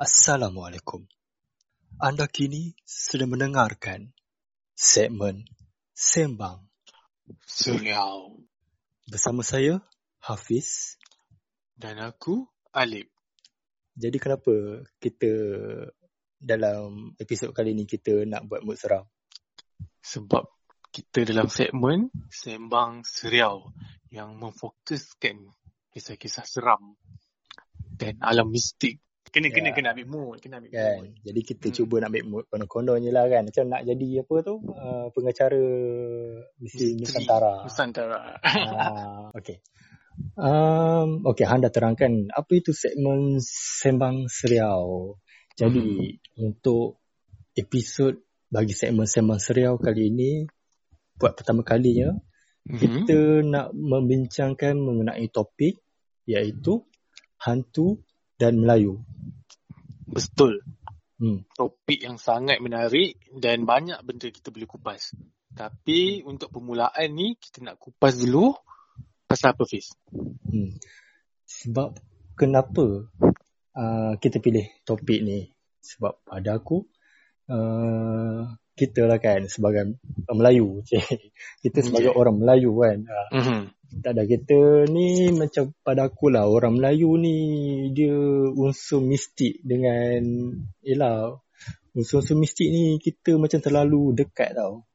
Assalamualaikum. Anda kini sedang mendengarkan segmen Sembang Surau. bersama saya, Hafiz. Dan aku, Alip. Jadi kenapa kita dalam episod kali ni kita nak buat mood seram? Sebab kita dalam segmen Sembang Seriau yang memfokuskan kisah-kisah seram dan alam mistik. Kena, Ya. kena, kena ambil mood. Kena ambil Kan? mood. Jadi kita Hmm. cuba nak ambil mood konon-konon je lah kan. Macam nak jadi apa tu? Uh, pengacara Misteri Nusantara. Nusantara. Ah, okay. Um, okay, Han dah terangkan apa itu segmen Sembang Seriau. Jadi, untuk episod bagi segmen Sembang Seriau kali ini, buat pertama kalinya, Mhm. kita nak membincangkan mengenai topik iaitu hantu dan Melayu. Betul. Hmm. Topik yang sangat menarik dan banyak benda kita boleh kupas. Tapi untuk permulaan ni, kita nak kupas dulu pasal apa, Fiz? Hmm. Sebab kenapa uh, kita pilih topik ni? Sebab pada aku uh, kita lah kan sebagai Melayu. kita sebagai Yeah. orang Melayu kan. Uh, Mhm. Tak ada kita ni macam pada aku lah orang Melayu ni dia unsur mistik dengan yelah unsur-unsur mistik ni kita macam terlalu dekat tau.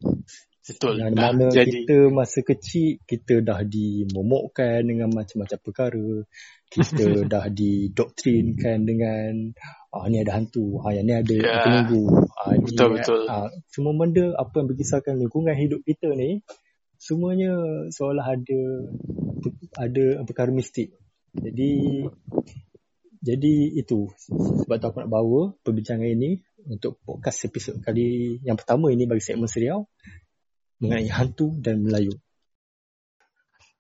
Betul. Dah mana jadi. kita masa kecil kita dah dimomokkan dengan macam-macam perkara. Kita dah didoktrinkan dengan ah ni ada hantu, ah yang ni ada Ya. penunggu. Ah ni Betul, betul. Ah, semua benda apa yang berkisahkan lingkungan hidup kita ni semuanya seolah ada ada perkara mistik. Jadi jadi itu sebab tu aku nak bawa perbincangan ini untuk podcast episod kali yang pertama ini bagi segmen serial mengenai hantu dan Melayu.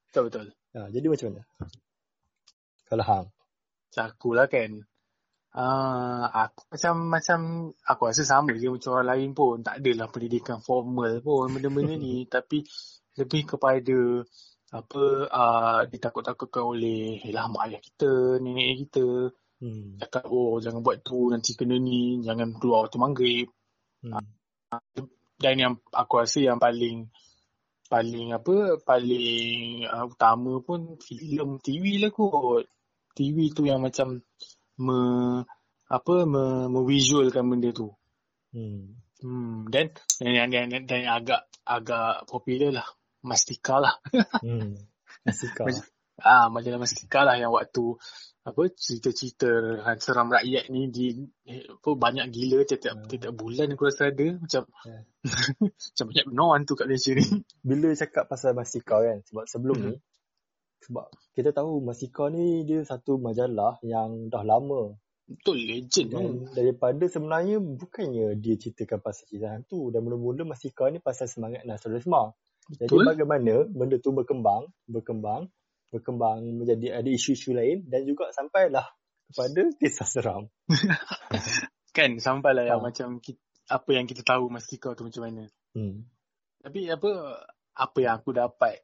Betul, betul. Ha, jadi macam mana? Kalau hang. Aku lah kan. Uh, aku macam macam aku rasa sama je macam orang lain pun. Tak adalah pendidikan formal pun benda-benda ni. Tapi lebih kepada apa uh, ditakut-takutkan oleh yalah, mak ayah kita, nenek kita. Hmm. Cakap oh jangan buat tu nanti kena ni. Jangan keluar waktu maghrib. Hmm. Dan yang aku rasa yang paling paling apa paling uh, utama pun filem TV lah kot. TV tu yang macam me apa me, me-visualkan benda tu. Hmm. Hmm dan dan dan, dan, dan yang agak agak popular lah Mastika lah. Hmm. Masika. Mas- Ah majalah Mastika lah yang waktu apa cerita-cerita hantu seram rakyat ni di apa banyak gila tiap-tiap Hmm. tiap bulan aku rasa ada macam Ya. macam banyak benar hantu kat Malaysia ni. Bila cakap pasal Masika kan sebab sebelum Hmm. ni sebab kita tahu Masika ni dia satu majalah yang dah lama Betul legend tu. daripada sebenarnya bukannya dia ceritakan pasal cerita hantu dan mula-mula Masika ni pasal semangat nasionalisme. Jadi Betul. bagaimana benda tu berkembang, berkembang, berkembang menjadi ada isu-isu lain dan juga sampailah kepada kisah seram. Kan sampailah yang Ha. macam kita, apa yang kita tahu Mastika tu macam mana. Hmm. Tapi apa apa yang aku dapat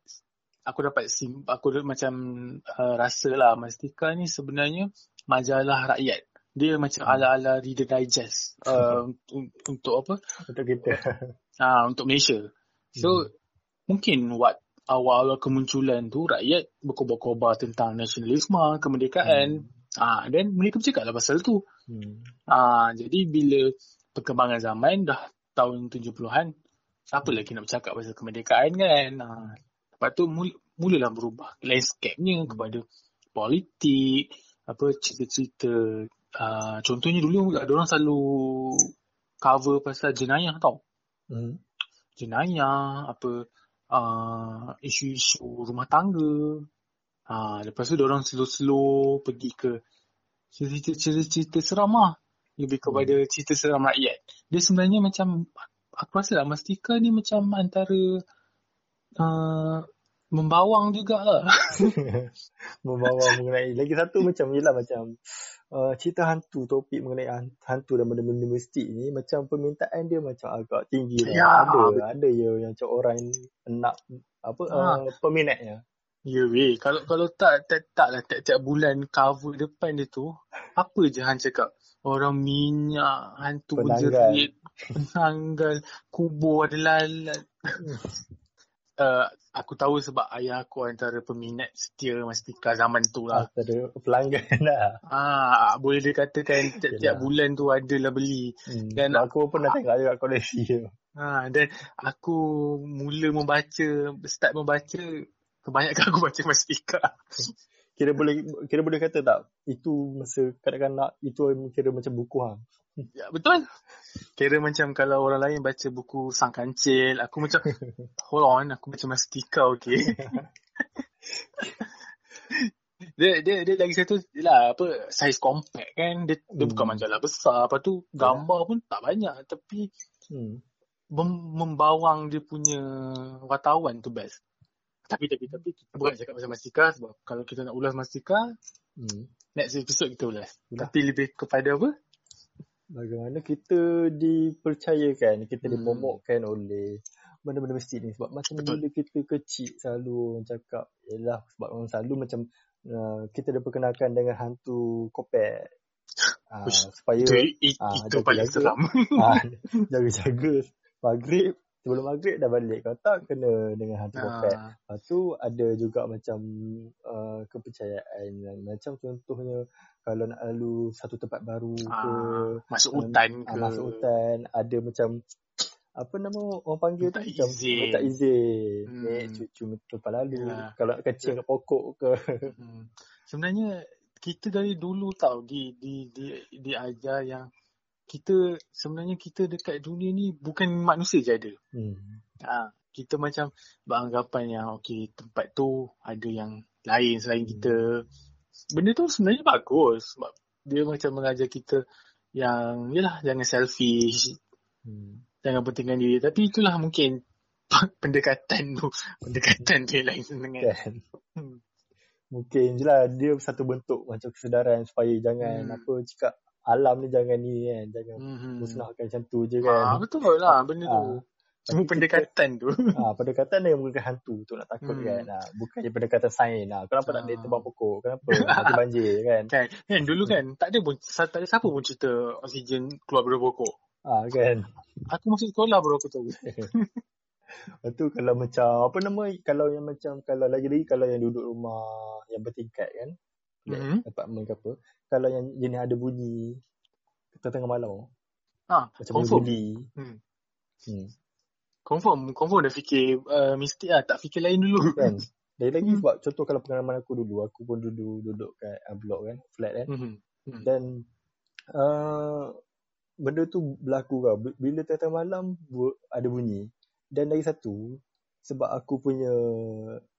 aku dapat sim, aku macam uh, rasa lah Mastika ni sebenarnya majalah rakyat. Dia macam Hmm. ala-ala Reader Digest uh, un- untuk apa? Untuk kita. Ah untuk Malaysia. So Hmm. Mungkin wat awal-awal kemunculan tu rakyat berkobar-kobar tentang nasionalisme, kemerdekaan. Ah dan mereka bercakap lah pasal tu. Hmm. Ah jadi bila perkembangan zaman dah tahun 70-an siapa lagi nak bercakap pasal kemerdekaan kan. Ah lepas tu mul- mulalah berubah landscape-nya kepada politik, apa cerita-cerita uh, contohnya dulu ada orang selalu cover pasal jenayah tau. Hmm. jenayah, apa uh, isu-isu rumah tangga. Ha, lepas tu orang slow-slow pergi ke cerita-cerita seram lah. Lebih kepada cerita seram rakyat. Dia sebenarnya macam, aku rasa lah Mastika ni macam antara uh, membawang jugalah. Membawa mengenai lagi satu macam yelah macam uh, cerita hantu topik mengenai han- hantu dan benda-benda mistik ni macam permintaan dia macam agak tinggi lah. Ya, ada ada ya yang macam orang nak apa Ha. uh, peminatnya. ya weh, kalau kalau tak tak tak lah tiap-tiap bulan cover depan dia tu apa je Han cakap. Orang minyak, hantu Penanggal. berjerit, penanggal, kubur ada lalat. uh, aku tahu sebab ayah aku antara peminat setia Mastika zaman tu lah. Antara pelanggan lah. Ah, boleh dikatakan tiap-tiap bulan tu adalah beli. Hmm. Dan- aku pun pernah tengok juga koleksi tu. Ha, dan aku mula membaca, start membaca, kebanyakan aku baca Mastika. Kira boleh kira boleh kata tak itu masa kanak-kanak itu kira macam buku hang. Ya, betul. Kira macam kalau orang lain baca buku Sang Kancil, aku macam, hold on, aku baca Mastika, okay? dia, dia, dia lagi satu, lah, apa, saiz compact kan. Dia, dia Hmm. bukan majalah besar. Lepas tu, gambar pun tak banyak. Tapi, Hmm. mem- membawang dia punya wartawan tu best. Tapi, tapi, tapi, kita bukan cakap pasal Mastika sebab kalau kita nak ulas Mastika, Hmm. next episode kita ulas. Dah. Tapi lebih kepada apa? Bagaimana kita dipercayakan, kita Hmm. dimomokkan oleh benda-benda masjid ni sebab macam Betul. bila kita kecil selalu orang cakap yalah sebab orang selalu macam uh, kita diperkenalkan dengan hantu kopek uh, Ush, supaya Itu, i- ah, itu jaga- paling jaga. seram. ah, jaga-jaga maghrib sebelum maghrib dah balik kalau tak kena dengan hantu kopek Ah, Lepas tu ada juga macam uh, kepercayaan macam contohnya kalau nak lalu satu tempat baru ke ah, masuk hutan ah, ke. masuk hutan ada macam apa nama orang panggil Minta tu macam izin. minta izin Hmm. naik cucu tempat lalu Yalah. kalau nak kencing kat pokok ke Hmm. Sebenarnya kita dari dulu tau di di di diajar yang kita sebenarnya kita dekat dunia ni bukan manusia je ada. hmm. Ha, kita macam beranggapan yang okey tempat tu ada yang lain selain Hmm. kita. Benda tu sebenarnya bagus sebab dia macam mengajar kita yang yalah jangan selfish, Hmm. jangan pentingkan diri. Tapi itulah mungkin pendekatan tu, pendekatan dia lain dengan kan Hmm. mungkin je lah dia satu bentuk macam kesedaran supaya jangan Hmm. apa cakap alam ni jangan ni kan jangan Hmm. musnahkan macam tu je Ah, kan betul lah benda tu. Ah. Cuma pendekatan tu. Ah, pendekatan dia bukan hantu tu nak takut Hmm. kan. Ah, bukannya pendekatan sains lah. Kenapa tak boleh Ah. tebang pokok? Kenapa? Mati banjir kan. Kan, kan dulu kan tak ada pun tak ada siapa pun cerita oksigen keluar dari pokok. Ah kan. Aku masuk sekolah baru aku tahu. Lepas tu kalau macam apa nama kalau yang macam kalau lagi-lagi kalau yang duduk rumah yang bertingkat kan. Mhm. Mm-hmm. Apartment ke apa. Kalau yang jenis ada bunyi tengah malam Ha, macam confirm. bunyi. Hmm. Hmm. Confirm, confirm dah fikir uh, mistik lah, tak fikir lain dulu. Kan. Lagi lagi Hmm. sebab contoh kalau pengalaman aku dulu, aku pun dulu duduk kat uh, blok kan, flat kan. Mhm. Hmm. Dan uh, benda tu berlaku kau. Bila tengah malam bu- ada bunyi. Dan lagi satu, sebab aku punya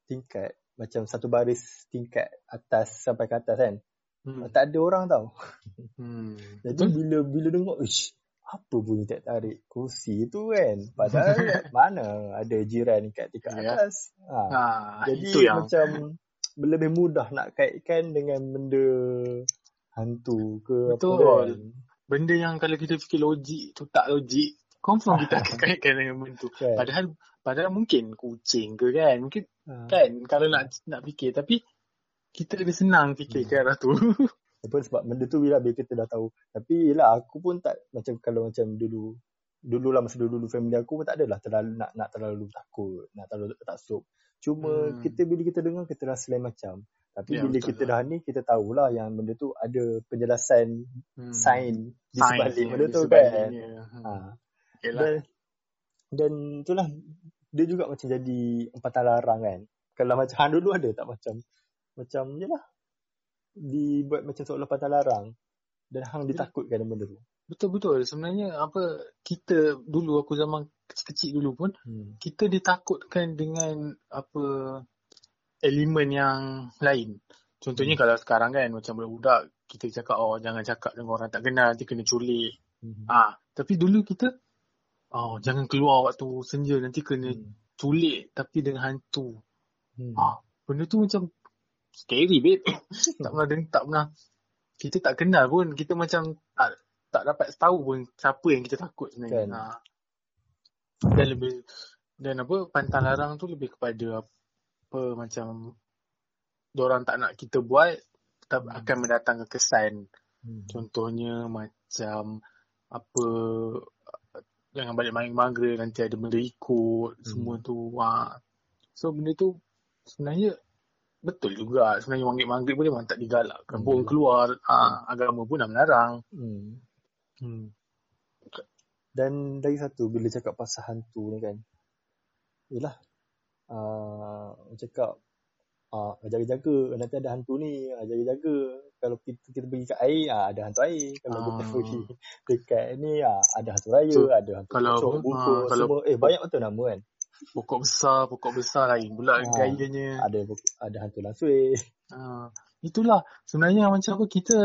tingkat, macam satu baris tingkat atas sampai ke atas kan. Hmm. Tak ada orang tau. Hmm. Jadi Betul? bila bila dengar, ish, apa bunyi tak tarik kursi tu kan. Padahal mana ada jiran kat tingkat Ya. atas. Ha. Ha, Jadi itu yang macam lebih mudah nak kaitkan dengan benda hantu ke Betul. apa kan. benda yang kalau kita fikir logik tu tak logik, confirm kita akan kaitkan dengan benda tu. Kan? Padahal padahal mungkin kucing ke kan. Mungkin Ha. kan kalau nak nak fikir tapi kita lebih senang fikir ke arah tu. Apa sebab benda tu bila bila kita dah tahu. Tapi yelah aku pun tak macam kalau macam dulu dulu lah masa dulu family aku pun tak adalah terlalu nak nak terlalu takut, nak terlalu taksub. Cuma Hmm. kita bila kita dengar kita rasa lain macam. Tapi Ya, bila betul kita lah. dah ni kita tahulah yang benda tu ada penjelasan Hmm. sain di sebalik yang benda tu kan. sebaliknya. Hmm. Ha. Yelah. Dan dan itulah dia juga macam jadi empatan larang kan. Kalau macam Han dulu ada tak macam macam je lah dibuat macam seolah empatan larang dan Hang ditakutkan dengan benda tu. Betul-betul. Sebenarnya apa kita dulu aku zaman kecil-kecil dulu pun Hmm. kita ditakutkan dengan apa elemen yang lain. Contohnya kalau sekarang kan macam budak kita cakap oh jangan cakap dengan orang tak kenal nanti kena culik. Hmm. Ah, tapi dulu kita oh jangan keluar waktu senja nanti kena Hmm. culik tapi dengan hantu. Hmm. Ah, benda tu macam scary babe. tak pernah deng- tak pernah kita tak kenal pun kita macam tak tak dapat tahu pun siapa yang kita takut sebenarnya. Kan. Ha. Dan lebih dan apa pantang larang tu lebih kepada apa macam orang tak nak kita buat tak Hmm. akan mendatangkan kesan Hmm. Contohnya macam apa jangan balik main magra nanti ada benda ikut Hmm. semua tu. Ha. So benda tu sebenarnya betul juga. Sebenarnya maghrib maghrib pun memang tak digalakkan Hmm. pun keluar. Ha. Agama pun dah melarang. Hmm. Hmm. Dan lagi satu bila cakap pasal hantu ni kan. Yalah. Uh, cakap uh, jaga-jaga nanti ada hantu ni, uh, jaga-jaga. Kalau kita, kita pergi kat air, uh, ada hantu air. Kalau kita Ah. pergi dekat ni, uh, ada hantu raya, So, ada hantu kalau apa, bungkus, ah, kalau- semua. Eh, banyak betul nama kan. Pokok besar, pokok besar lain pula Ha. gayanya. Ada ada hantu langsui. Ha. Itulah sebenarnya macam apa kita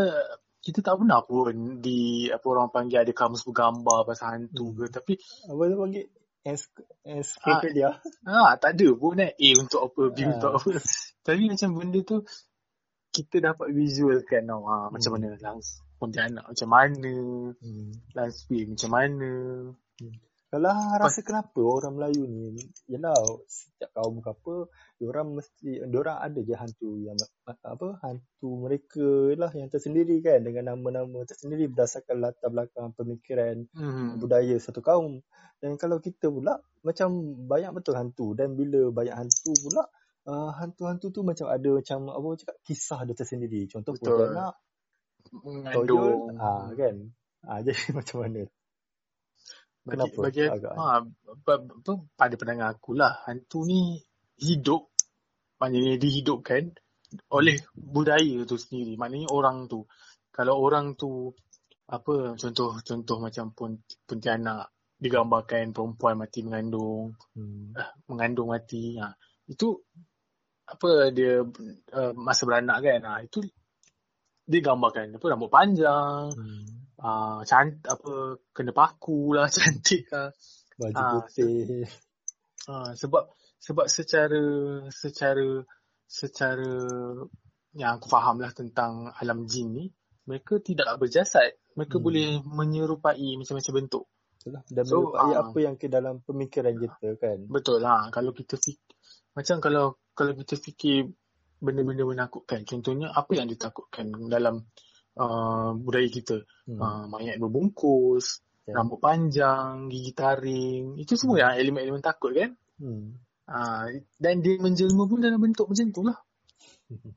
kita tak pernah pun di apa orang panggil ada kamus bergambar pasal hantu Hmm. ke tapi Apa tu panggil? Ensk- Encyclopedia. ah tak ada pun eh A untuk apa B Ah. untuk apa tapi macam benda tu kita dapat visualkan tau ha, macam Hmm. mana langs Pontianak macam mana Hmm. Lansby macam mana Kalau rasa kenapa orang Melayu ni, yelah setiap kaum ke apa, diorang mesti, diorang ada je hantu yang apa, hantu mereka lah yang tersendiri kan dengan nama-nama tersendiri berdasarkan latar belakang pemikiran hmm. budaya satu kaum. Dan kalau kita pula macam banyak betul hantu dan bila banyak hantu pula uh, hantu-hantu tu macam ada macam apa cakap kisah dia tersendiri. Contoh Betul. Mengandung Toyol, ah kan. Ah jadi macam mana? bagi, Kenapa bagi agak- ha, apa, apa, pada pandangan aku lah hantu ni hidup maknanya dihidupkan oleh budaya tu sendiri maknanya orang tu kalau orang tu apa contoh contoh macam pun Pontianak digambarkan perempuan mati mengandung Hmm. eh, mengandung mati ha. itu apa dia uh, masa beranak kan ha. itu dia gambarkan apa rambut panjang Hmm. uh, cant apa kena paku lah cantik lah Baju Ah, putih. Ha, sebab sebab secara secara secara yang aku faham lah tentang alam jin ni mereka tidak berjasad mereka Hmm. boleh menyerupai macam-macam bentuk Itulah. Dan So, menyerupai ah. apa yang ke dalam pemikiran kita kan. betul lah kalau kita fik, macam kalau kalau kita fikir benda-benda menakutkan contohnya apa yang ditakutkan dalam uh, budaya kita Hmm. uh, mayat berbungkus Ya. rambut panjang gigi taring itu semua yang elemen-elemen takut kan Hmm. Ah, dan dia menjelma pun dalam bentuk macam tu lah.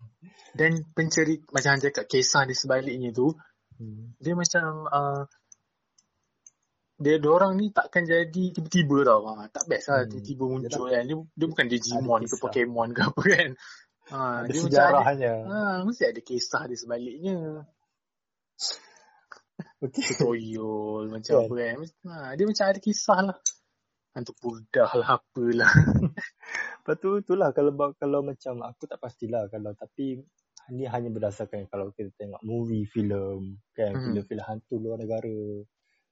Dan penceri macam Han cakap kisah di sebaliknya tu, Hmm. dia macam uh, dia orang ni takkan jadi tiba-tiba tau. Ha, tak best lah Hmm. tiba-tiba muncul kan. Dia, dia bukan Digimon ke. Pokemon ke apa kan. Ha, Ada dia macam ada, sejarahnya. ha, mesti ada kisah di sebaliknya. Okey. Tutorial macam Kan? apa kan. Ha, dia macam ada kisah lah. Hantu purdah lah apalah. Lepas tu itulah kalau kalau macam aku tak pastilah kalau tapi ni hanya berdasarkan kalau kita tengok movie, filem kan, Hmm. filem-filem hantu luar negara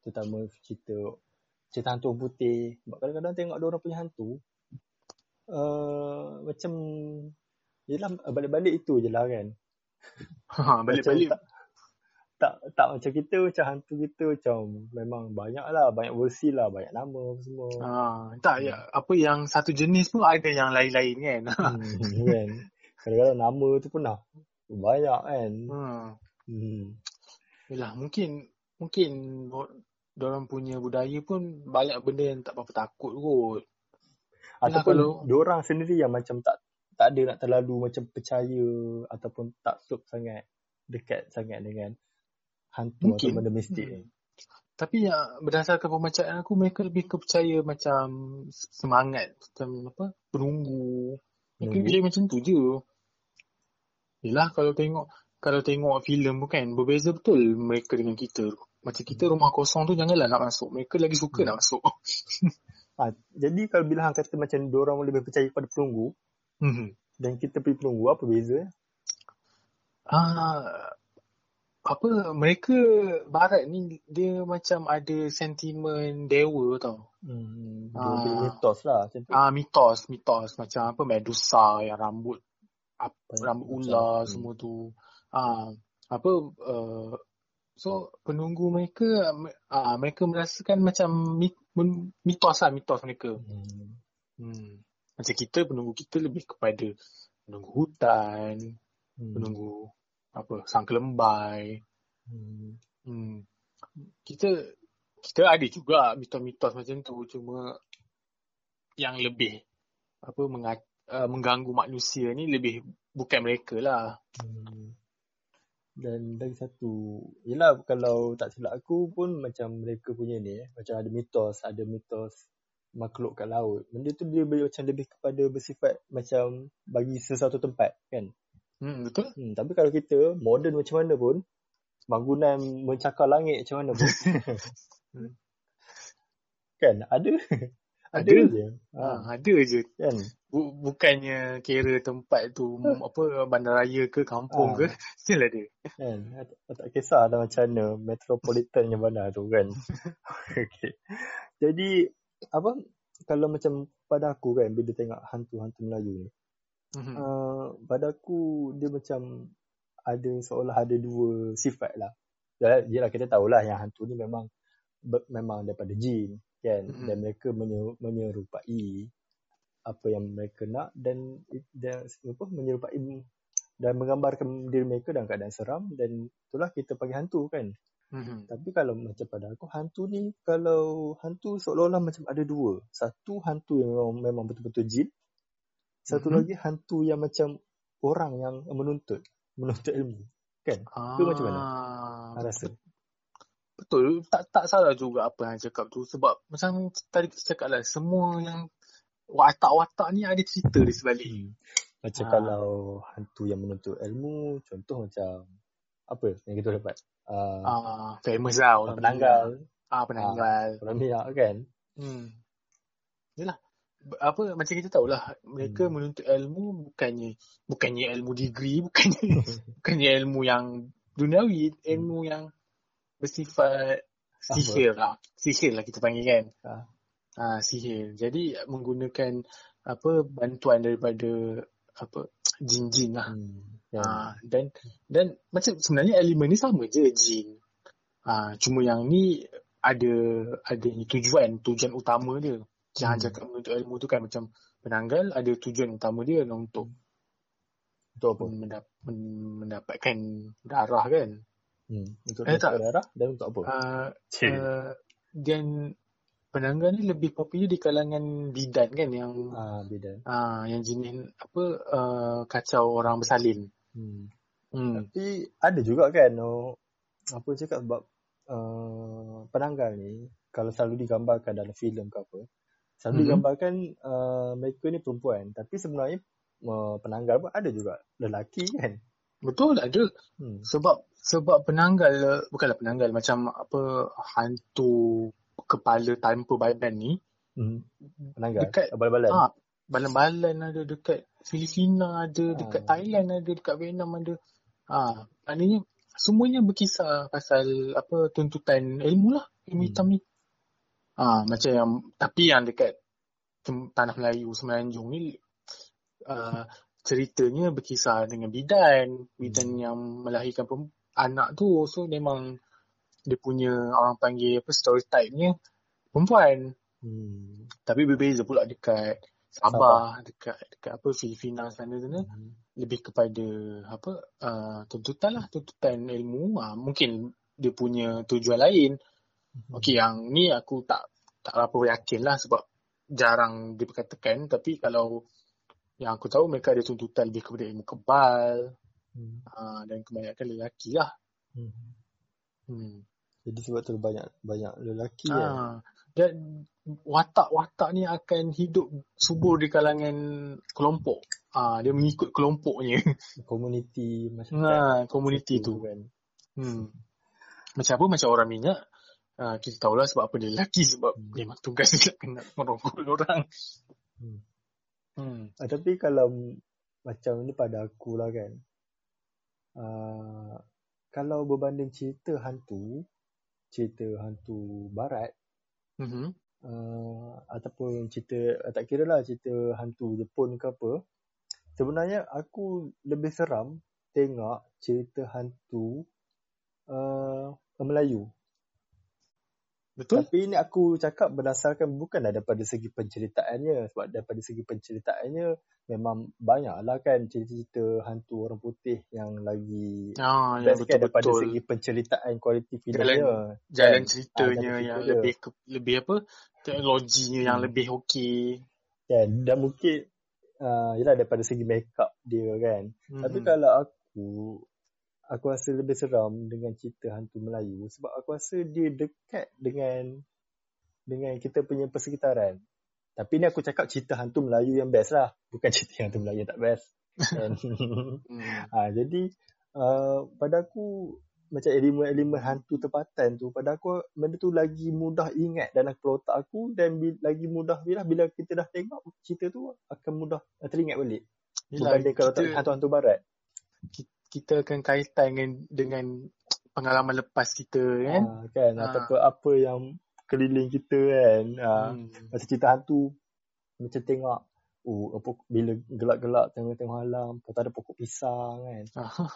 terutama cerita cerita hantu putih. Sebab kadang-kadang tengok orang punya hantu uh, macam yelah balik-balik itu je lah kan. Ha, balik-balik tak, tak tak macam kita macam hantu kita macam memang banyak lah banyak versi lah banyak nama apa semua Ah, tak ya apa yang satu jenis pun ada yang lain-lain kan. hmm, kan kadang-kadang nama tu pun dah banyak kan hmm. hmm. Yalah, mungkin mungkin orang punya budaya pun banyak benda yang tak apa takut kot. ataupun kalau- diorang sendiri yang macam tak tak ada nak terlalu macam percaya ataupun tak sup sangat dekat sangat dengan hantu Mungkin. atau benda mistik ni Hmm. Tapi ya, berdasarkan pembacaan aku mereka lebih kepercaya macam semangat macam apa penunggu. Mereka pilih macam tu je. Yelah kalau tengok kalau tengok filem pun kan berbeza betul mereka dengan kita. Macam kita rumah kosong tu janganlah nak masuk. Mereka lagi suka Hmm. nak masuk. ha, jadi kalau bila hang kata macam diorang lebih percaya pada penunggu Hmm. dan kita pergi penunggu apa beza Ah, apa mereka barat ni dia macam ada sentimen dewa tau. hmm, Ah. ah. mitos lah Ah mitos, mitos macam apa Medusa yang rambut ap, Banyak rambut ular hmm. semua tu. Ah apa uh, so penunggu mereka ah mereka merasakan macam mitos lah mitos mereka. hmm. Hmm. Macam kita penunggu kita lebih kepada penunggu hutan, Hmm. penunggu apa sang kelembai Hmm. Hmm. Kita kita ada juga mitos-mitos macam tu cuma yang lebih apa mengat, uh, mengganggu manusia ni lebih bukan mereka lah. Hmm. Dan lagi satu, yelah kalau tak silap aku pun macam mereka punya ni, eh, macam ada mitos, ada mitos makhluk kat laut. Benda tu dia lebih, macam lebih kepada bersifat macam bagi sesuatu tempat kan. Hmm, betul? Hmm, tapi kalau kita moden macam mana pun, bangunan mencakar langit macam mana pun. Kan, ada. Ada, Ada. je. Ha, Ha, ada je. kan. Bu- bukannya kira tempat tu apa bandaraya ke kampung Ah. ke still ada. Kan? Tak, tak kisah dah macam mana metropolitan yang mana tu kan. okay. Jadi apa kalau macam pada aku kan bila tengok hantu-hantu Melayu ni, Mhm. uh, pada aku dia macam ada seolah ada dua sifat lah. Ya, yelah kita tahulah yang hantu ni memang ber, memang daripada jin kan Mhm. dan mereka menye, menyerupai apa yang mereka nak dan dan apa menyerupai dan menggambarkan diri mereka dalam keadaan seram dan itulah kita panggil hantu kan. Mhm. Tapi kalau macam pada aku hantu ni kalau hantu seolah-olah macam ada dua. Satu hantu yang memang, memang betul-betul jin. Satu Mhm. lagi hantu yang macam orang yang menuntut, menuntut ilmu. Kan? Ke macam mana? Ah, Hang rasa? Betul. Tak tak salah juga apa yang cakap tu sebab macam tadi kita cakap lah semua yang watak-watak ni ada cerita di sebalik. Hmm. Macam Ah. kalau hantu yang menuntut ilmu, contoh macam apa yang kita dapat? Uh, Ah, famous lah orang penanggal. Ah, penanggal. orang minyak kan? Hmm. Yalah. Apa macam kita tahulah mereka Hmm. menuntut ilmu bukannya bukannya ilmu degree, bukannya bukannya ilmu yang duniawi, ilmu yang bersifat sihir lah. Sihir lah kita panggil kan. Ah. Ah, sihir. Jadi menggunakan apa bantuan daripada apa jin-jin lah. Hmm. Kan? Ah, dan dan macam sebenarnya elemen ni sama je jin. Ah, cuma yang ni ada ada ni tujuan, tujuan utama dia. Jangan Hmm. cakap menuntut ilmu tu kan macam penanggal ada tujuan utama dia untuk Untuk apa? mendap, men- mendapatkan darah kan. Hmm. Untuk Eh, tak. darah dan untuk apa? Ah, Cik. uh, dan penanggal ni lebih popular di kalangan bidan kan yang Ah, beda. ah yang jenis apa uh, kacau orang bersalin. Hmm. Hmm. Tapi ada juga kan oh, apa cakap sebab uh, penanggal ni kalau selalu digambarkan dalam filem ke apa selalu Mhm. digambarkan uh, mereka ni perempuan tapi sebenarnya uh, penanggal pun ada juga lelaki kan. Betul ada Hmm. sebab sebab penanggal bukanlah penanggal macam apa hantu kepala tanpa badan ni Hmm. Penanggal Dekat- abal-abalan. ah balan-balan ada dekat Filipina ada dekat Ah. Thailand ada dekat Vietnam ada ah maknanya semuanya berkisar pasal apa tuntutan ilmu lah ilmu Hmm. hitam ni ah macam yang tapi yang dekat tanah Melayu Semenanjung ni ah, ceritanya berkisar dengan bidan bidan Hmm. yang melahirkan pem- anak tu so memang dia punya orang panggil apa stereotype-nya perempuan Hmm. tapi berbeza pula dekat Sabah, dekat dekat apa Filipina sana sana Hmm. lebih kepada apa uh, tuntutan lah tuntutan ilmu uh, mungkin dia punya tujuan lain Hmm. okey yang ni aku tak tak berapa yakin lah sebab jarang diperkatakan tapi kalau yang aku tahu mereka ada tuntutan lebih kepada ilmu kebal Hmm. uh, dan kebanyakan lelaki lah Hmm. hmm. Jadi sebab tu banyak banyak lelaki kan. Ah, dan watak-watak ni akan hidup subur di kalangan kelompok. Ah, dia mengikut kelompoknya. Komuniti masyarakat. Nah, komuniti tu. kan. Hmm. Macam apa? Macam orang minyak. Ah, kita tahulah sebab apa dia lelaki. Sebab Hmm. memang tugas dia nak kena merongkul orang. Hmm. Hmm. Ah, tapi kalau macam ni pada aku lah kan. Uh, kalau berbanding cerita hantu, cerita hantu barat, Mhm. uh, ataupun cerita, uh, tak kira lah cerita hantu Jepun ke apa, sebenarnya aku lebih seram tengok cerita hantu uh, Melayu. Betul? Tapi ini aku cakap berdasarkan bukan daripada segi penceritaannya. Sebab daripada segi penceritaannya memang banyak lah kan cerita-cerita hantu orang putih yang lagi Ah, yang best kan daripada betul-betul. segi penceritaan kualiti filmnya. Jalan kan? ceritanya Ah, jalan yang cerita dia. lebih ke, lebih apa? Teknologinya yang Hmm. lebih okey. Kan? Dan mungkin uh, yelah daripada segi make up dia kan. Hmm. Tapi kalau aku aku rasa lebih seram dengan cerita hantu Melayu sebab aku rasa dia dekat dengan dengan kita punya persekitaran. Tapi ni aku cakap cerita hantu Melayu yang best lah. Bukan cerita hantu Melayu yang tak best. Ha, jadi uh, pada aku macam elemen-elemen hantu tempatan tu pada aku benda tu lagi mudah ingat dalam kepala otak aku dan bi- lagi mudah bila bila kita dah tengok cerita tu akan mudah teringat balik Yelah, berbanding kalau tak kita, hantu-hantu barat kita akan kaitan dengan, dengan pengalaman lepas kita kan. ha, kan Ah. ataupun apa yang keliling kita kan ha, Hmm. macam cerita hantu macam tengok oh apa bila gelap-gelap tengok-tengok alam lepas tu ada pokok pisang kan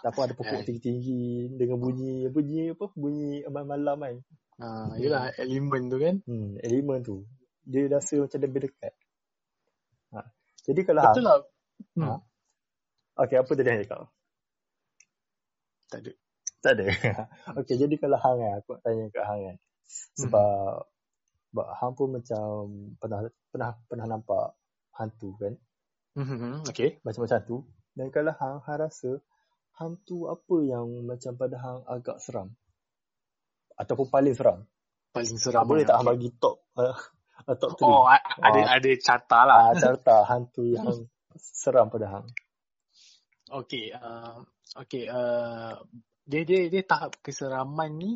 Ataupun ada pokok tinggi-tinggi dengan bunyi bunyi apa bunyi malam-malam kan Ha, yelah elemen tu kan. Hmm, elemen tu. Dia rasa macam lebih dekat. Ha. Jadi kalau Betul lah. Hmm. Ha. Okey, apa tadi yang cakap? Tak ada. Tak ada. Okey, jadi kalau hang kan, aku nak tanya kat hang kan. Sebab sebab hang pun macam pernah pernah pernah nampak hantu kan? Hmm. Okay. Macam-macam hantu. Dan kalau hang, hang rasa hantu apa yang macam pada hang agak seram? Ataupun paling seram? Paling seram. boleh tak hang okay. bagi top uh, top 3? Oh, ada Ah. ada carta lah. Ah, carta hantu yang seram pada hang. Okey, uh, okey, uh, dia dia dia tahap keseraman ni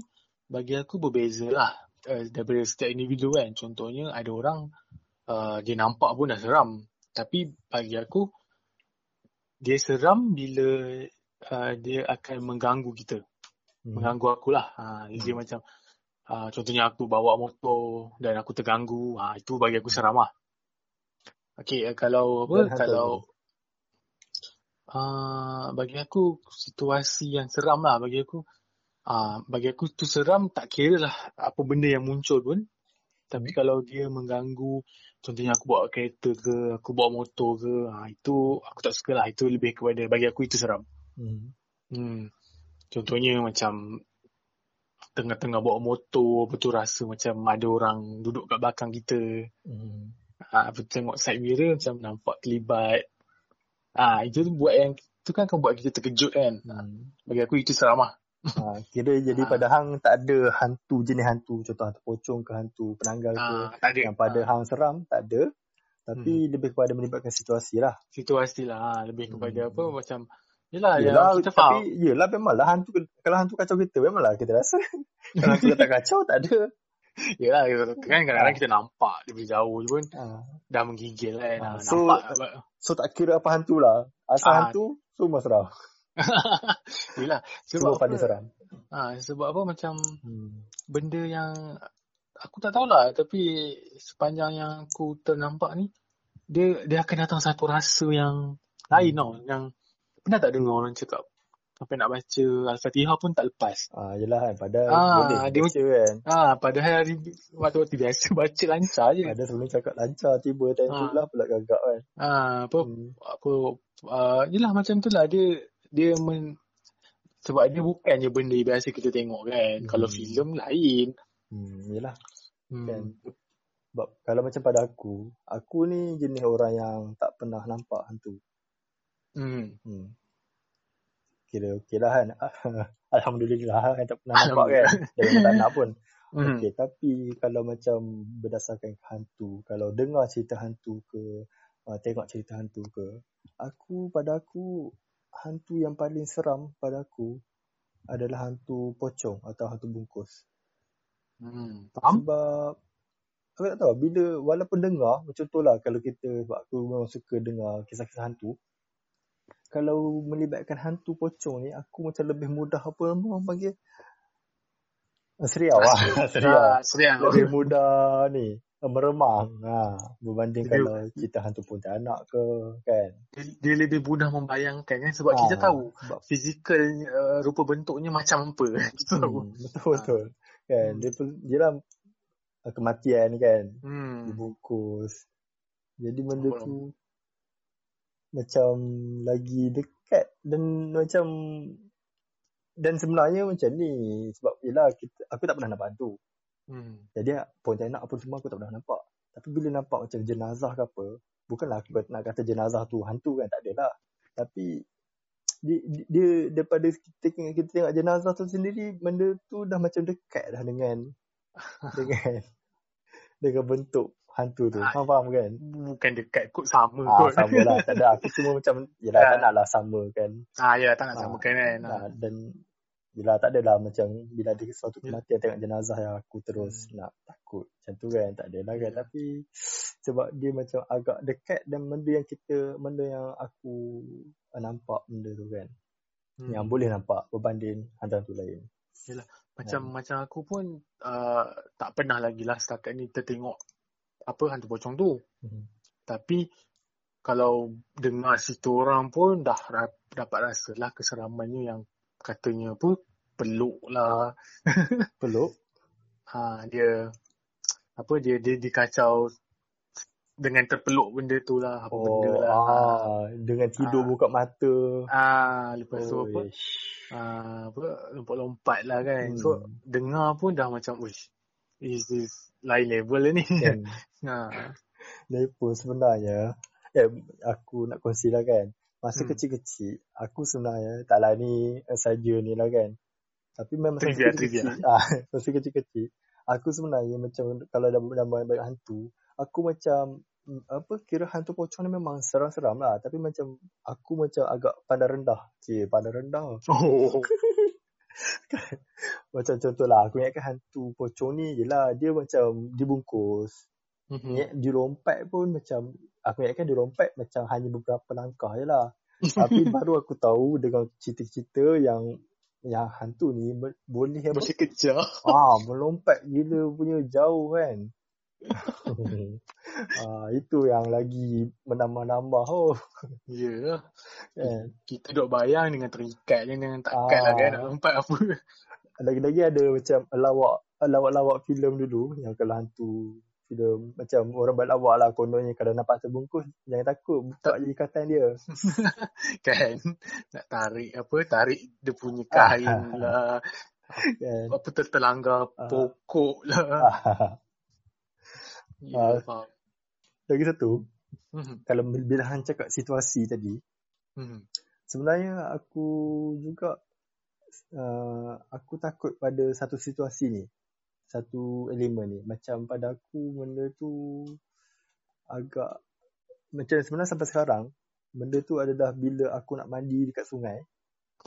bagi aku berbeza lah uh, daripada setiap individu kan. Contohnya ada orang uh, dia nampak pun dah seram. Tapi bagi aku dia seram bila uh, dia akan mengganggu kita. Hmm. Mengganggu aku lah. Ha, dia Hmm. macam uh, contohnya aku bawa motor dan aku terganggu. Ha, itu bagi aku seram lah. Okey, uh, kalau apa? Dan Kalau Uh, bagi aku situasi yang seram lah bagi aku uh, bagi aku tu seram tak kira lah apa benda yang muncul pun tapi kalau dia mengganggu contohnya aku bawa kereta ke aku bawa motor ke uh, itu aku tak suka lah itu lebih kepada bagi aku itu seram Hmm. hmm. contohnya macam tengah-tengah bawa motor betul rasa macam ada orang duduk kat belakang kita Hmm. Ah, uh, tengok side mirror macam nampak terlibat. Ah, itu tu buat yang tu kan akan buat kita terkejut kan. Hmm. Bagi aku itu seram lah. Ha, kira jadi Ah. pada hang tak ada hantu jenis hantu contoh hantu pocong ke hantu penanggal ke Ah, tak ada. yang pada Ah, hang seram tak ada tapi lebih kepada melibatkan situasi lah. situasi lah. Ah, lebih kepada Hmm. apa macam Yelah, Yelah, yang kita faham. tapi yelah memanglah hantu kalau hantu kacau kita memanglah kita rasa. kalau hantu tak kacau tak ada. Yelah, kan kadang-kadang kita nampak dari jauh je pun Ha. dah menggigil kan. Ah, Ah, so- nampak. So tak kira apa hantu lah. Asal Ah. hantu semua seram. Yelah, Semua sebab pada apa? seram. Ah, sebab apa macam Hmm. benda yang aku tak tahulah tapi sepanjang yang aku ternampak ni dia dia akan datang satu rasa yang lain Hmm. tau yang pernah tak dengar orang cakap sampai nak baca Al-Fatihah pun tak lepas. Ah, yelah kan. Padahal Ah, boleh dia baca kan. Ah, padahal hari waktu-waktu biasa baca lancar je. Ada sebelum cakap lancar tiba time tu Ah. lah pula gagak kan. Ah, apa Hmm. apa uh, yelah macam tu lah dia dia men, sebab dia bukan je benda biasa kita tengok kan. Hmm. Kalau filem lain. Hmm, yelah Hmm. kan. Sebab kalau macam pada aku, aku ni jenis orang yang tak pernah nampak hantu. Hmm. Hmm. Kira okey lah kan. Alhamdulillah kan tak pernah nampak kan. Jangan tak nak pun. Hmm. Okey, tapi kalau macam berdasarkan hantu, kalau dengar cerita hantu ke, uh, tengok cerita hantu ke, aku pada aku hantu yang paling seram pada aku adalah hantu pocong atau hantu bungkus. Hmm. Faham? Sebab aku tak tahu bila walaupun dengar macam tu lah kalau kita sebab aku memang suka dengar kisah-kisah hantu. Kalau melibatkan hantu pocong ni aku macam lebih mudah apa nama orang panggil Ah, seriau lah. seriau. Ah, seriau. Lebih mudah ni meremang ha, berbanding Dia- kalau cerita hantu pontianak ke kan. Dia, dia lebih mudah membayangkan kan sebab Ah, kita tahu sebab fizikal uh, rupa bentuknya macam apa. kita tahu. Hmm, betul betul. Kan Hmm. dia pun dia lah kematian kan. Hmm. Dibungkus. Jadi benda tu macam lagi dekat dan macam dan sebenarnya macam ni sebab yelah kita, aku tak pernah nampak hantu. Hmm. Jadi Pontianak apa semua aku tak pernah nampak. Tapi bila nampak macam jenazah ke apa, bukanlah aku nak kata jenazah tu hantu kan, tak adalah. Tapi dia, dia daripada kita tengok, kita tengok jenazah tu sendiri, benda tu dah macam dekat dah dengan dengan dengan bentuk hantu tu. Faham, faham kan? Bukan dekat kot sama Ah, kot. sama lah. Tak ada. Aku cuma macam, yelah Ah. tak nak lah sama kan. Ah, ya, tak nak Ah. samakan kan. Ah. Ah, dan Yelah tak adalah macam bila ada suatu Ya. kematian tengok jenazah yang aku terus Hmm. nak takut. Macam tu kan tak adalah kan. Ya. Tapi sebab dia macam agak dekat dan benda yang kita, benda yang aku nampak benda tu kan. Hmm. Yang boleh nampak berbanding hantu-hantu lain. Macam Hmm. macam aku pun uh, tak pernah lagi lah setakat ni tertengok apa hantu pocong tu. Hmm. Tapi kalau dengar situ orang pun dah ra- dapat rasa lah keseramannya yang katanya apa peluk lah. Peluk. Ha, dia apa dia dia dikacau dengan terpeluk benda tu lah apa benda Oh, lah. ah, dengan tidur Ah. buka mata. Ah, lepas tu Oh, apa? ish. Ah, apa lompat-lompat lah kan. Hmm. So dengar pun dah macam wish. Is this lain level lah ni. Kan. ha. Pun sebenarnya eh, aku nak kongsi lah kan. Masa Hmm. kecil-kecil, aku sebenarnya taklah ni saja ni lah kan. Tapi memang masa Trivia, kecil-kecil, ah, masa kecil-kecil, aku sebenarnya macam kalau dah dah banyak hantu, aku macam mm, apa kira hantu pocong ni memang seram-seram lah. Tapi macam aku macam agak pandang rendah. Cik, pandang rendah. Oh. Macam contohlah, aku ingatkan hantu pocong ni jelah dia macam dibungkus. Mhm. Niat dia lompat pun macam aku ingatkan dia lompat macam hanya beberapa langkah je lah. Tapi baru aku tahu dengan cerita-cerita yang yang hantu ni boleh apa? Masih kejar. Ah, melompat gila punya jauh kan. ah, itu yang lagi menambah-nambah oh. Lah. kan. Kita duk bayang dengan terikat je dengan takkan Ah. lah kan nak lompat apa. Lagi-lagi ada macam lawak lawak-lawak filem dulu yang kalau hantu filem macam orang buat lawak lah kononnya kalau nampak terbungkus jangan takut buka je ikatan dia. kan. Nak tarik apa, tarik dia punya Ah. kain lah. kan. Apa ter- terlanggar Ah. pokok lah. Ah, Ya, faham. Lagi satu, Mhm. kalau bila hang cakap situasi tadi, Mhm. sebenarnya aku juga uh, aku takut pada satu situasi ni. Satu elemen ni. Macam pada aku benda tu agak macam sebenarnya sampai sekarang benda tu adalah bila aku nak mandi dekat sungai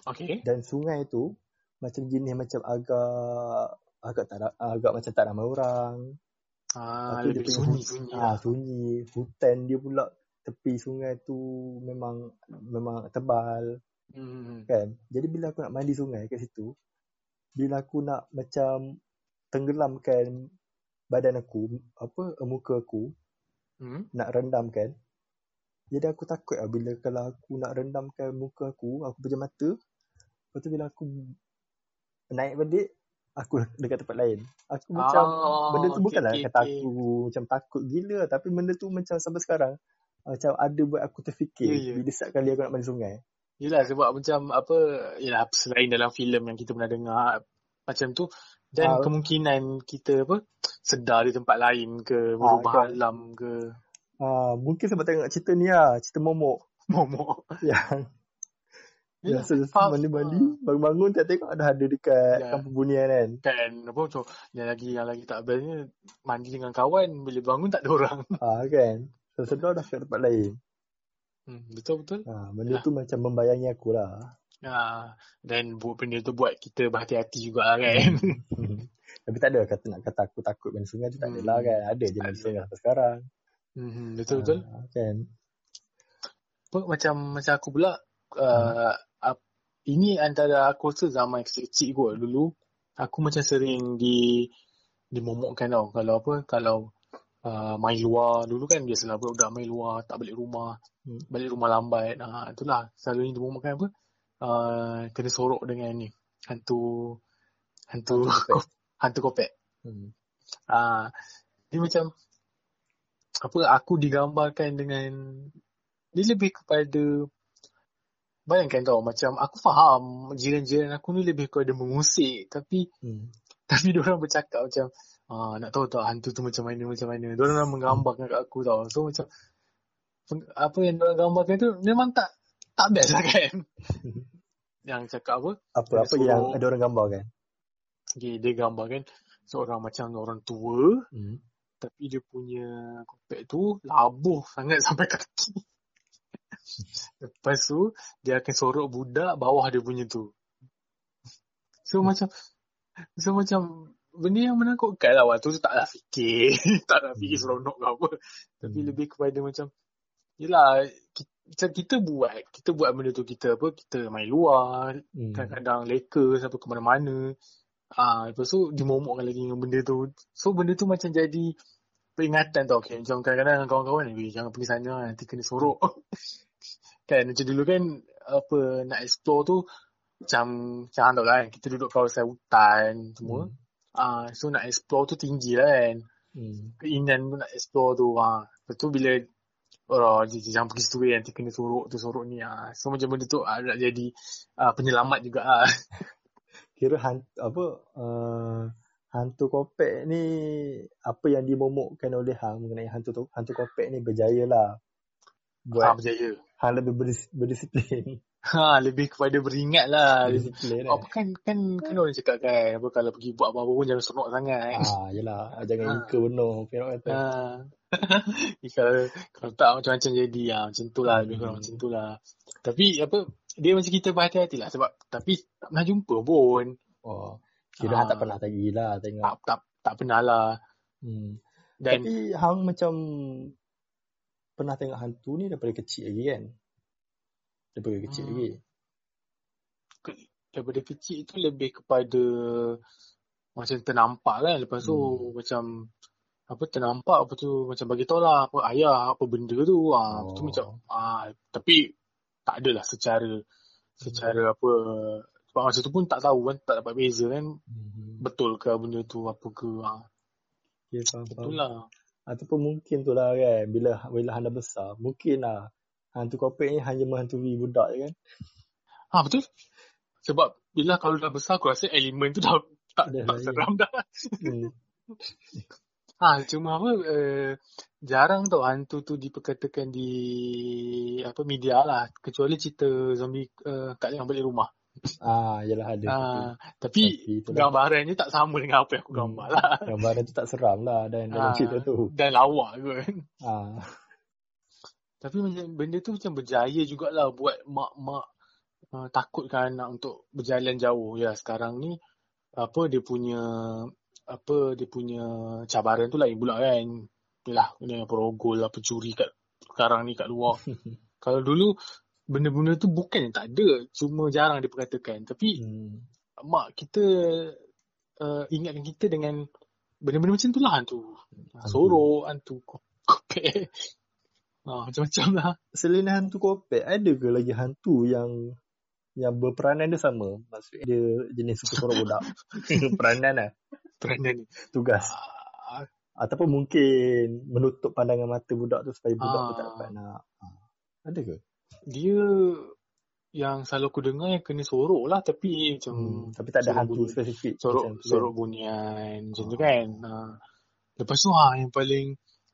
Okay. dan sungai tu macam jenis macam agak agak tak agak macam tak ramai orang. Ah, Tapi dia lebih punya sunyi-sunyi Ah, sunyi. Hutan dia pula tepi sungai tu memang memang tebal Mhm. kan. Jadi bila aku nak mandi sungai kat situ, bila aku nak macam tenggelamkan badan aku, apa muka aku Mhm. nak rendamkan. Jadi aku takut lah bila kalau aku nak rendamkan muka aku, aku pejam mata. Lepas tu bila aku naik balik, aku dekat tempat lain. Aku macam Ah, benda tu bukanlah okey, kata okey. aku macam takut gila tapi benda tu macam sampai sekarang macam ada buat aku terfikir Ya, ya. bila setiap kali aku nak mandi sungai. Yelah sebab macam apa Yelah selain dalam filem yang kita pernah dengar Macam tu Dan Ah. kemungkinan kita apa Sedar di tempat lain ke Ah, Berubah kan. alam ke Ah, mungkin sebab tengok cerita ni lah, cerita momok Momok yang Yelah, biasa faham. mandi-mandi, bangun-bangun tak tengok dah ada dekat Ya. kampung bunian kan. Kan apa macam Yang lagi yang lagi tak bestnya Mandi dengan kawan Bila bangun tak ada orang Ah kan. Sedar dah kat tempat lain. hmm, Betul-betul Ah, benda Ya. tu macam membayangi aku lah. ah, Dan buat benda tu buat kita berhati-hati juga kan Tapi tak ada kata nak kata aku takut mandi sungai tu tak Hmm. adalah kan. Ada je ada. sungai sampai sekarang. hmm, Betul-betul Ah, kan. apa macam macam aku pula uh, ap, ini antara aku rasa zaman kecil-kecil kot dulu aku macam sering di dimomokkan tau kalau apa kalau uh, main luar dulu kan biasalah budak main luar tak balik rumah Hmm. balik rumah lambat uh, itulah selalunya dimomokkan apa uh, kena sorok dengan ni hantu hantu Hantu kopek. hantu kopek Hmm. Ah, dia macam apa aku digambarkan dengan dia lebih kepada bayangkan tau macam aku faham jiran-jiran aku ni lebih kepada mengusik tapi Hmm. tapi dia orang bercakap macam ah, nak tahu tak hantu tu macam mana macam mana. Dia orang menggambarkan kat aku tau. So macam apa yang dia orang gambarkan tu memang tak tak best lah kan. yang cakap apa? Apa apa Suruh- yang ada orang gambar kan? Okay, dia gambarkan seorang macam orang tua Hmm. tapi dia punya kopek tu labuh sangat sampai kaki. Lepas tu dia akan sorok budak bawah dia punya tu. So macam so macam benda yang menakutkan lah waktu tu taklah fikir. tak nak fikir Hmm. seronok ke apa. Tapi Hmm. lebih kepada macam Yelah kita, macam kita buat kita buat benda tu kita apa kita main luar Hmm. kadang-kadang leka sampai ke mana-mana ah lepas tu dimomokkan lagi dengan benda tu so benda tu macam jadi peringatan tau okay, macam kadang-kadang dengan kawan-kawan ni jangan pergi sana nanti kena sorok kan macam dulu kan apa nak explore tu macam macam hang tahu lah kan kita duduk kawasan hutan semua Hmm. ah so nak explore tu tinggi lah kan Hmm. keinginan pun nak explore tu ha. Lepas tu bila Oh, jangan pergi situ nanti kena sorok tu sorok ni ah. So macam benda tu ah, nak jadi ah, penyelamat juga ah. Kira hantu apa uh, hantu kopek ni apa yang dimomokkan oleh hang mengenai hantu tu, hantu kopek ni berjaya lah. Ha, Buat berjaya. hang lebih berdis- berdisiplin. Ha, lebih kepada beringat lah. Berdisiplin Apa eh. kan kan kan orang cakap kan apa kalau pergi buat apa-apa pun jangan seronok sangat. Ah, yelah. Jangan Ah. inka benar. Kira kata. Ha. kalau kalau tak macam-macam jadi ah macam tu lah lebih kurang Hmm. macam tu lah. Tapi apa dia macam kita berhati-hati lah sebab tapi tak pernah jumpa pun. Oh. Kira Ah. hang tak pernah lagi lah tengok. Tak tak tak pernah lah. Hmm. Dan Tapi hang macam pernah tengok hantu ni daripada kecil lagi kan? Daripada kecil Hmm. lagi. daripada kecil tu lebih kepada macam ternampak kan lepas tu Hmm. macam apa ternampak apa tu macam bagi tahu lah apa ayah apa benda tu ah oh. tu Oh. macam ah tapi tak adalah secara secara apa sebab masa tu pun tak tahu kan tak dapat beza kan Hmm. betul ke benda tu apa ke ah faham, faham. betul lah Ataupun mungkin tu lah kan bila bila hang dah besar mungkin lah hantu kopek ni hanya menghantui budak je kan. ah betul sebab bila kalau dah besar aku rasa elemen tu dah tak, Dah tak lain. seram dah Hmm. Ha, cuma apa uh, jarang tau hantu tu diperkatakan di apa media lah kecuali cerita zombie uh, kat yang balik rumah. Ah, yalah ada. Ha, Tapi tapi itulah. gambarannya tak sama dengan apa yang aku Hmm. gambar lah. Gambaran tu tak seram lah dan dalam Ah. cerita tu. Dan lawak kot. Ah. Tapi benda tu macam berjaya jugalah buat mak-mak uh, takutkan anak untuk berjalan jauh. Ya sekarang ni apa dia punya apa dia punya cabaran tu lain pula kan. Yalah kena perogol lah pencuri kat sekarang ni kat luar. Kalau dulu benda-benda tu bukan yang tak ada, cuma jarang diperkatakan. Tapi Hmm. mak kita uh, ingatkan kita dengan benda-benda macam tu lah hantu. Hantu. Sorok, hantu ko- kopek. Ah, macam-macam lah. Selain hantu kopek, ada ke lagi hantu yang yang berperanan dia sama? Maksudnya dia jenis suka sorok budak. peranan lah. Peranan ni. Tugas. Ah, Ataupun mungkin menutup pandangan mata budak tu supaya budak tu tak dapat nak. Ah. Ada ke? Dia yang selalu aku dengar yang kena sorok lah tapi macam Hmm. Tapi tak ada hantu bunyi- spesifik. sorok macam kan? sorok bunian macam tu kan. Ha. Lepas tu ha yang paling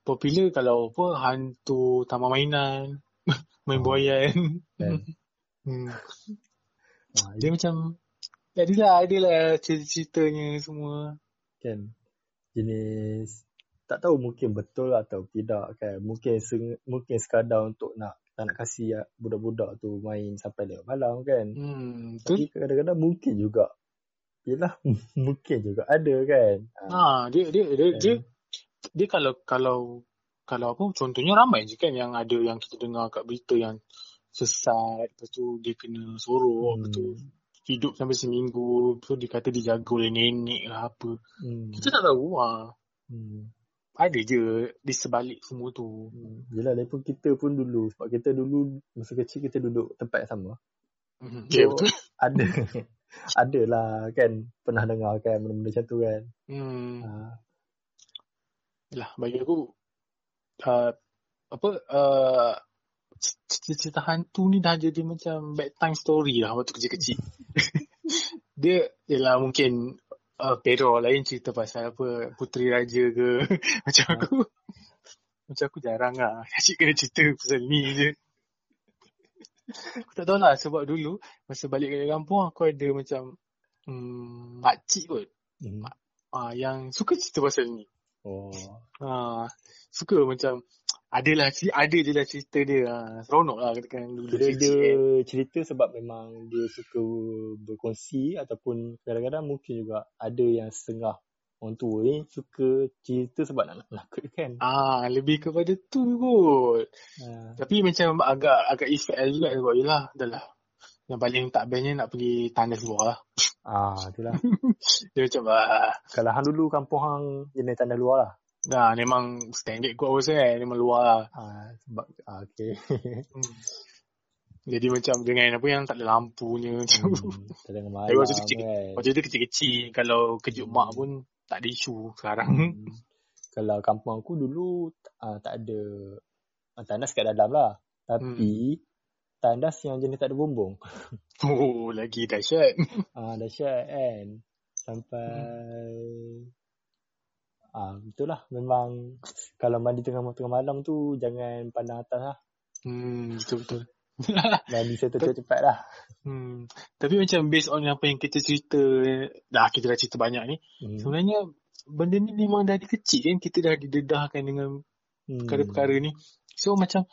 popular kalau apa hantu taman mainan, main Ah. buayan. Kan? hmm. Ah, Dia macam Adalah, adalah cerita-ceritanya semua. kan jenis tak tahu mungkin betul atau tidak kan mungkin mungkin sekadar untuk nak tak nak kasih ya, budak-budak tu main sampai lewat malam kan Hmm, tapi betul. kadang-kadang mungkin juga Yelah mungkin juga ada kan Ha, dia dia dia, Kan? dia dia kalau kalau kalau apa contohnya ramai je kan yang ada yang kita dengar kat berita yang sesat lepas tu dia kena sorok lepas tu hmm. hidup sampai seminggu lepas tu dia kata dijaga oleh nenek lah apa Hmm. kita tak tahu ha. Hmm. Ada je di sebalik semua tu Hmm. Yelah pun kita pun dulu sebab kita dulu masa kecil kita duduk tempat yang sama hmm. So, ya betul ada ada lah kan pernah dengar kan benda-benda macam tu kan hmm. ha. Yalah, bagi aku uh, apa uh, cerita-cerita hantu ni dah jadi macam bedtime story lah waktu kecil-kecil. dia ialah mungkin uh, Pero lain cerita pasal apa Puteri Raja ke? Macam Ha. aku. Macam aku jarang lah. Asyik kena cerita pasal ni je. Aku tak tahu lah sebab dulu masa balik ke kampung aku ada macam hmm, makcik kot. Hmm. uh, yang suka cerita pasal ni Oh. uh, suka macam adalah ada je lah cerita dia uh, seronok lah katakan dulu dia kecil kan. cerita sebab memang dia suka berkongsi ataupun kadang-kadang mungkin juga ada yang setengah orang tua ni suka cerita sebab nak nakut kan. Ah, lebih kepada tu kot. Ha. Tapi macam agak agak effect juga sebab yelah dah lah. Yang paling tak bestnya nak pergi tandas luar lah. Ah, itulah. Dia macam ah, Kalau hang dulu kampung hang jenis tanah luar lah. dah memang standard kot apa kan. Memang luar lah. Ah, sebab ah, okey. Hmm. Jadi macam dengan apa yang tak ada lampunya macam tu. hmm, malam Tapi waktu kecil, kan. waktu tu kecil-kecil kalau kejut mak pun tak ada isu sekarang. Hmm. Kalau kampung aku dulu ah, tak ada ah, tandas kat dalam lah. Tapi tandas yang jenis tak ada bumbung. Oh, lagi dahsyat. Ah, dahsyat kan. Sampai ah itulah memang kalau mandi tengah tengah malam tu jangan pandang atas lah. Hmm, betul-betul. Mandi cepat-cepat lah. hmm. Tapi macam based on apa yang kita cerita, dah kita dah cerita banyak ni, Hmm. Sebenarnya benda ni memang dari kecil kan kita dah didedahkan dengan Hmm. perkara-perkara ni. So macam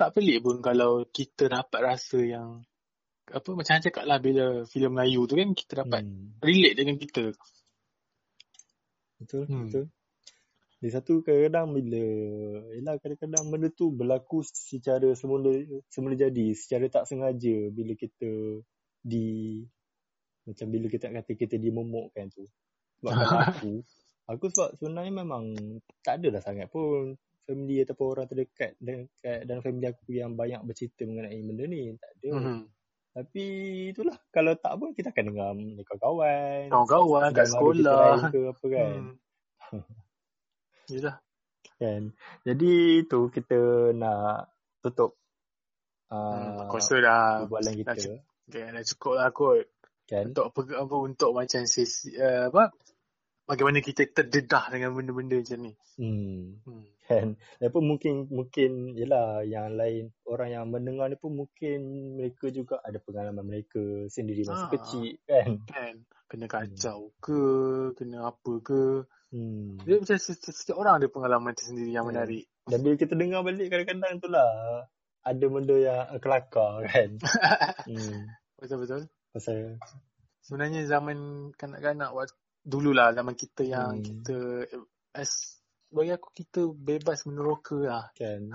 tak pelik pun kalau kita dapat rasa yang apa macam saya cakap lah bila filem Melayu tu kan kita dapat Hmm. relate dengan kita. Betul, Hmm. betul. Di satu kadang-kadang bila Yelah kadang-kadang benda tu berlaku secara semula semula jadi secara tak sengaja bila kita di macam bila kita kata kita dimomokkan tu. Sebab aku aku sebab sebenarnya memang tak adalah sangat pun family ataupun orang terdekat dekat dalam family aku yang banyak bercerita mengenai benda ni tak ada. Hmm. Tapi itulah kalau tak pun kita akan dengar dengan kawan-kawan. Kawan-kawan kat sekolah. ke apa kan. Hmm. Yelah. kan jadi tu kita nak tutup Hmm, uh, aku rasa dah, perbualan dah, kita cukup, okay, dah cukup lah kot. kan Untuk apa, apa untuk macam sesi, uh, apa bagaimana kita terdedah dengan benda-benda macam ni. hmm Hmm. kan dan pun mungkin mungkin yalah yang lain orang yang mendengar ni pun mungkin mereka juga ada pengalaman mereka sendiri masa Ah. kecil kan Kan kena kacau ke, kena apa ke. hmm Dia macam setiap, setiap orang ada pengalaman tersendiri yang Hmm. menarik. dan bila kita dengar balik kadang-kadang tu lah ada benda yang kelakar kan hmm Betul-betul. pasal Sebenarnya zaman kanak-kanak waktu dululah zaman kita yang Hmm. kita as bagi aku kita bebas meneroka lah. kan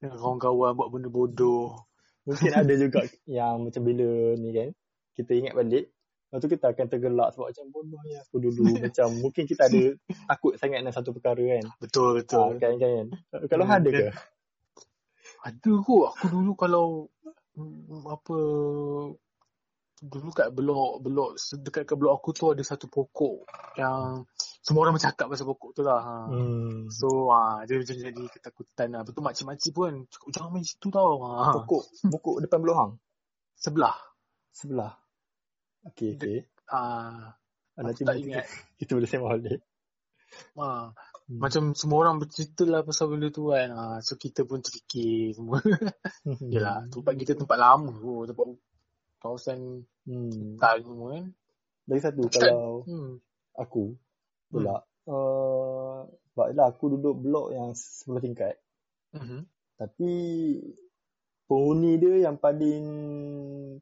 Dengan kawan-kawan buat benda bodoh. Mungkin ada juga yang macam bila ni kan kita ingat balik lepas tu kita akan tergelak sebab macam bodohnya aku dulu macam mungkin kita ada takut sangat dengan satu perkara kan Betul betul. kan kan kalau Hmm, ada ke Ada kot aku dulu kalau mm, apa dulu kat blok blok dekat ke blok aku tu ada satu pokok yang semua orang bercakap pasal pokok tu lah. Ha. hmm. So ah dia macam jadi ketakutan lah. Betul makcik-makcik pun cakap jangan main situ tau. Ha. pokok pokok depan blok hang Sebelah. sebelah okey okey Ah ah, nanti tak ingat. kita, kita boleh sembang balik Ah Hmm. macam semua orang bercerita lah pasal benda tu kan. Ah so kita pun terfikir semua. Yalah, tempat kita tempat lama tu, tempat kawasan hmm. hutan semua kan. lagi satu kalau Hmm. aku pula uh, sebab aku duduk blok yang 10 tingkat Mhm. Tapi penghuni dia yang paling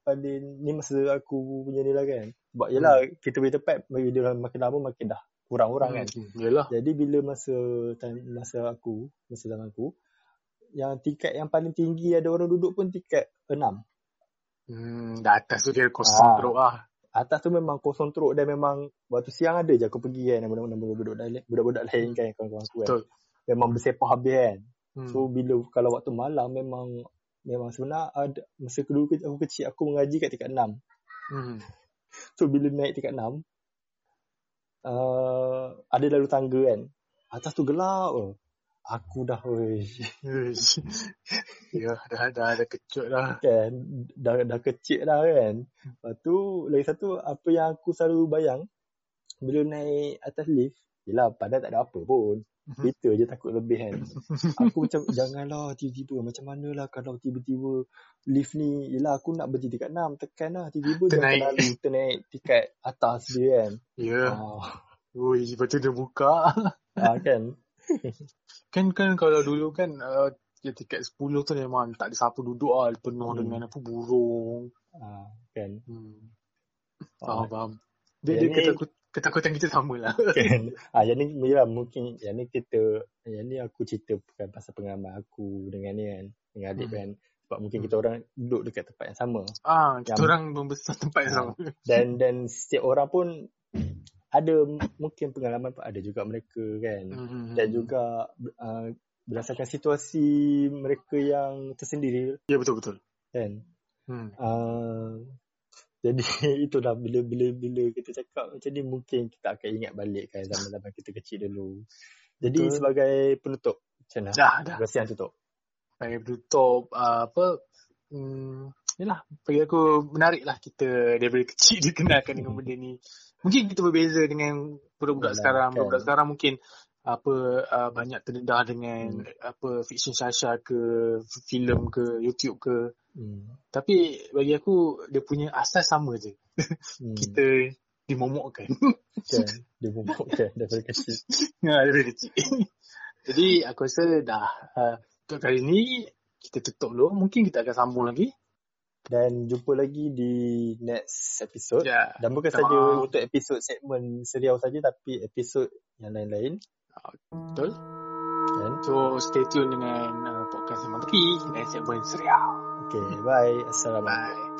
paling ni masa aku punya ni lah kan. Sebab yelah hmm. kita punya tempat bagi dia makin lama makin dah kurang orang kan. Hmm. Yalah. Jadi bila masa time, masa aku, masa zaman aku, yang tingkat yang paling tinggi ada orang duduk pun tingkat 6. Hmm, dah atas tu dia kosong Ah. teruk lah. Atas tu memang kosong teruk dan memang waktu siang ada je aku pergi kan dengan budak-budak lain, budak-budak lain kan kawan-kawan aku kan. Betul. Memang bersepah habis kan. Hmm. So bila kalau waktu malam memang memang sebenar ada masa kedua ke- aku kecil aku mengaji kat tingkat 6. hmm. So bila naik tingkat 6 uh, ada lalu tangga kan. atas tu gelap oh. Aku dah weh. ya, dah, dah, dah kecut dah. Kan, dah, dah kecil dah kan. Lepas tu, lagi satu, apa yang aku selalu bayang, bila naik atas lift, yelah, padahal tak ada apa pun. Kita je takut lebih kan. Aku macam, janganlah tiba-tiba. Macam mana lah kalau tiba-tiba lift ni, yelah aku nak berhenti dekat 6, tekan lah. Tiba-tiba jangan terlalu ternaik tingkat atas dia kan. Ya. Yeah. Oh. Ui, lepas tu dia buka. ah, kan. Kan kan kalau dulu kan uh, ya, tiket 10 tu memang tak ada siapa duduk lah. Penuh hmm. dengan apa, burung. Ah, kan. Hmm. Faham, faham. Dia, dia ketakut, ketakutan kita sama lah. Kan? ah, yang ni ya, mungkin yang ni kita yang ni aku cerita bukan pasal pengalaman aku dengan ni kan. Dengan adik hmm. kan. Sebab mungkin hmm. kita orang duduk dekat tempat yang sama. Ah, kita yang, orang membesar tempat yang ah, sama. Dan dan setiap orang pun ada mungkin pengalaman pun ada juga mereka kan. Hmm. Dan juga uh, berdasarkan situasi mereka yang tersendiri. Ya betul betul. Kan. Hmm. Uh, jadi itu dah bila bila bila kita cakap macam ni mungkin kita akan ingat balik kan zaman-zaman kita kecil dulu. Jadi Betul. sebagai penutup macam mana? Dah, dah. Kasihan tutup. Sebagai penutup uh, apa hmm, yalah bagi aku menarik lah kita daripada kecil dikenalkan dengan benda ni. Mungkin kita berbeza dengan budak-budak sekarang. Kan. Budak-budak sekarang mungkin apa uh, banyak terdedah dengan hmm. apa fiction Sasha ke filem ke YouTube ke hmm. tapi bagi aku dia punya asas sama je hmm. kita dimomokkan kan dimomokkan daripada kecil ya daripada kecil jadi aku rasa dah uh, untuk kali ni kita tutup dulu mungkin kita akan sambung lagi dan jumpa lagi di next episode ya, dan bukan saja untuk episod segmen serial saja tapi episod yang lain-lain Betul. Dan so stay tune dengan uh, podcast Semang Tepi dan segmen serial. Okay, bye. Assalamualaikum. Bye.